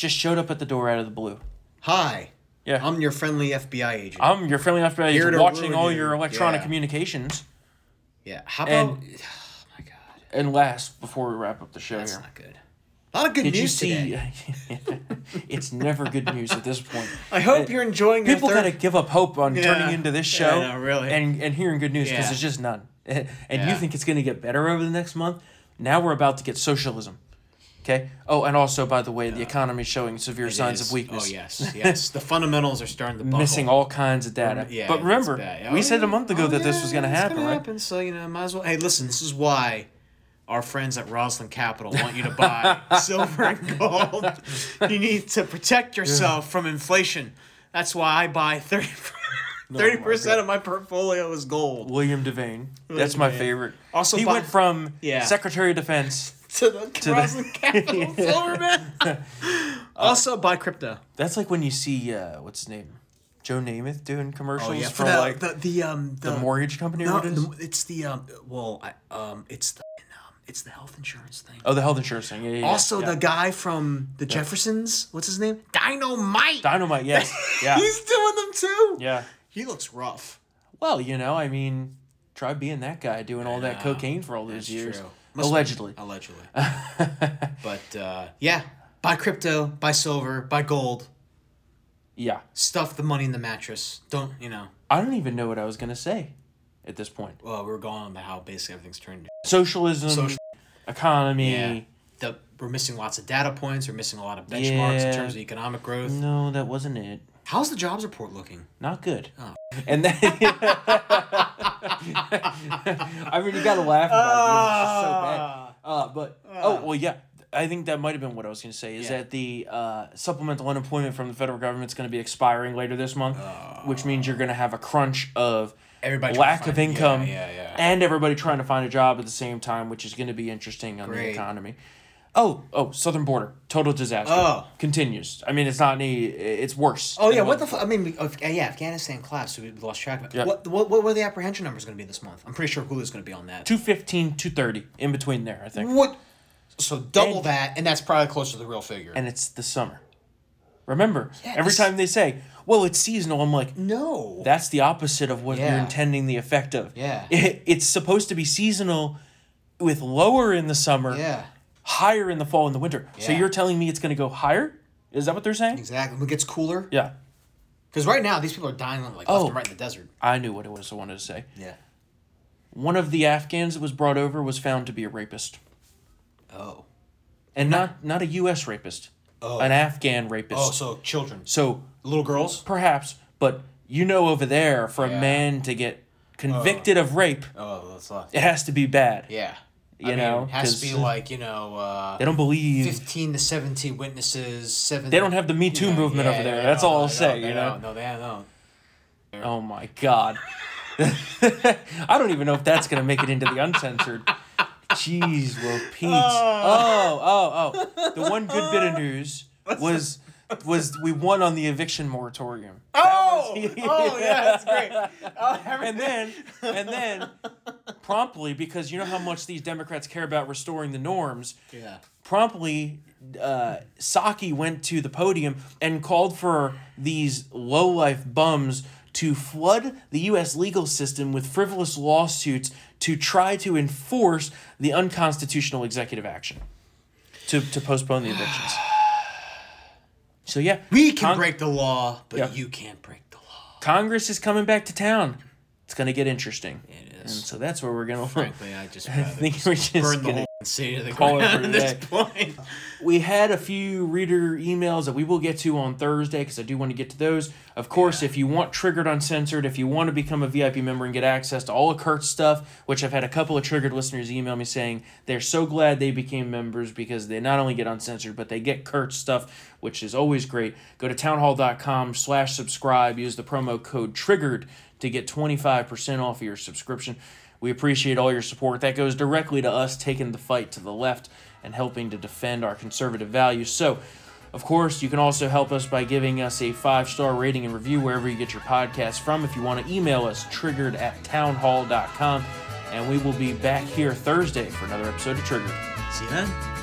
Just showed up at the door out of the blue. Hi. Yeah. I'm your friendly FBI agent. I'm your friendly FBI Here agent watching all you. your electronic Yeah. communications. yeah. How about And, and last, before we wrap up the show that's here, not good. A lot of good Did news see? today. it's never good news at this point. I hope Uh, you're enjoying People third- gotta give up hope on Yeah. turning into this Yeah, show, no, really. and and hearing good news because Yeah. there's just none. and you think it's gonna get better over the next month? Now we're about to get socialism. Okay. Oh, and also, by the way, the economy is showing severe It signs is. of weakness. Oh yes, yes. the fundamentals are starting to buckle. Missing all kinds of data. Yeah, but remember, we Oh, said a month ago oh, that this was going to happen, gonna right? happen, so you know, might as well. Hey, listen, this is why our friends at Rosland Capital want you to buy silver and gold. You need to protect yourself from inflation. That's why I buy 30 percent of my portfolio is gold. William Devane. That's William my favorite. Also he by- went from Yeah. Secretary of Defense To the to Rosland the. Capital Silverman. also buy crypto. That's like when you see uh, what's his name, Joe Namath doing commercials Oh yeah, for for the, like the the um the mortgage company. or No, it is? the- it's the um. Well, I, um, it's the um, it's the health insurance thing. Oh, the health insurance thing. Yeah, yeah. yeah. Also, yeah. the guy from the Jeffersons, what's his name? Dynamite. Dynamite. Yes. Yeah. He's doing them too. yeah. He looks rough. Well, you know, I mean, try being that guy doing all that cocaine for all those That's years. true. Must be- Allegedly. Allegedly. but uh, yeah, buy crypto, buy silver, buy gold. Yeah. Stuff the money in the mattress. Don't you know? I don't even know what I was gonna say at this point. Well, we're going on about how basically everything's turned. Socialism, Social- economy. Yeah. The, we're missing lots of data points. We're missing a lot of benchmarks in terms of economic growth. No, that wasn't it. How's the jobs report looking? Not good. Oh. And then I mean, you gotta laugh about it. It's so bad. Uh, but oh well, yeah. I think that might have been what I was going to say. Is Yeah. that the uh, supplemental unemployment from the federal government is going to be expiring later this month, which means you're going to have a crunch of Everybody lack of find- income yeah, yeah, and everybody trying to find a job at the same time, which is going to be interesting on the economy. Oh, oh, southern border, total disaster. Oh. continues. I mean, it's not any. It's worse. Oh yeah, what the? was F- I mean, uh, yeah, Afghanistan collapsed, so we lost track of it. Yeah. What, what what were the apprehension numbers going to be this month? I'm pretty sure Hulu's going to be on that. 215, 230, in between there, I think. What? So double And- that, and that's probably closer to the real figure. And it's the summer. Remember, Yeah, every this- time they say, well, it's seasonal, I'm like, no, that's the opposite of what you're intending the effect of. Yeah. It, it's supposed to be seasonal with lower in the summer, yeah, higher in the fall and the winter. Yeah. So you're telling me it's going to go higher? Is that what they're saying? exactly. When it gets cooler, Yeah. because right now these people are dying like Oh. left and oh. right in the desert. I knew what it was I wanted to say. Yeah. One of the Afghans that was brought over was found to be a rapist. Oh. And not not a US rapist. Oh. An Afghan rapist. Oh, so children, so little girls. perhaps, but you know over there for a man to get oh. convicted of rape, Oh, that's a it has to be bad. Yeah. You I mean, know, it has to be like you know. Uh, They don't believe Fifteen to seventeen witnesses. Seven. they don't have the Me Too movement yeah, over there. That's all I'll say, you know. don't. No, they don't. Oh my god. I don't even know if that's gonna make it into the uncensored. Jeez, well, Pete. Oh, oh, oh. The one good bit of news was was we won on the eviction moratorium. Oh, oh yeah, that's great. Oh, And then and then promptly, because you know how much these Democrats care about restoring the norms, yeah. promptly uh, Psaki went to the podium and called for these low-life bums to flood the U.S. legal system with frivolous lawsuits to try to enforce the unconstitutional executive action to, to postpone the evictions. So yeah, We can Con- break the law, but Yeah. you can't break. Congress is coming back to town. It's gonna get interesting. It And so that's where we're gonna. Frankly, I just I think just we're just burn gonna whole to the call it at this point. We had a few reader emails that we will get to on Thursday because I do want to get to those. Of course, if you want Triggered Uncensored, if you want to become a VIP member and get access to all of Kurt's stuff, which I've had a couple of Triggered listeners email me saying they're so glad they became members because they not only get Uncensored, but they get Kurt's stuff, which is always great. Go to townhall.com slash subscribe. Use the promo code TRIGGERED to get 25% off of your subscription. We appreciate all your support. That goes directly to us taking the fight to the left and helping to defend our conservative values. So, of course, you can also help us by giving us a five star rating and review wherever you get your podcast from. If you want to email us, triggered at townhall.com. And we will be back here Thursday for another episode of Triggered. See you then.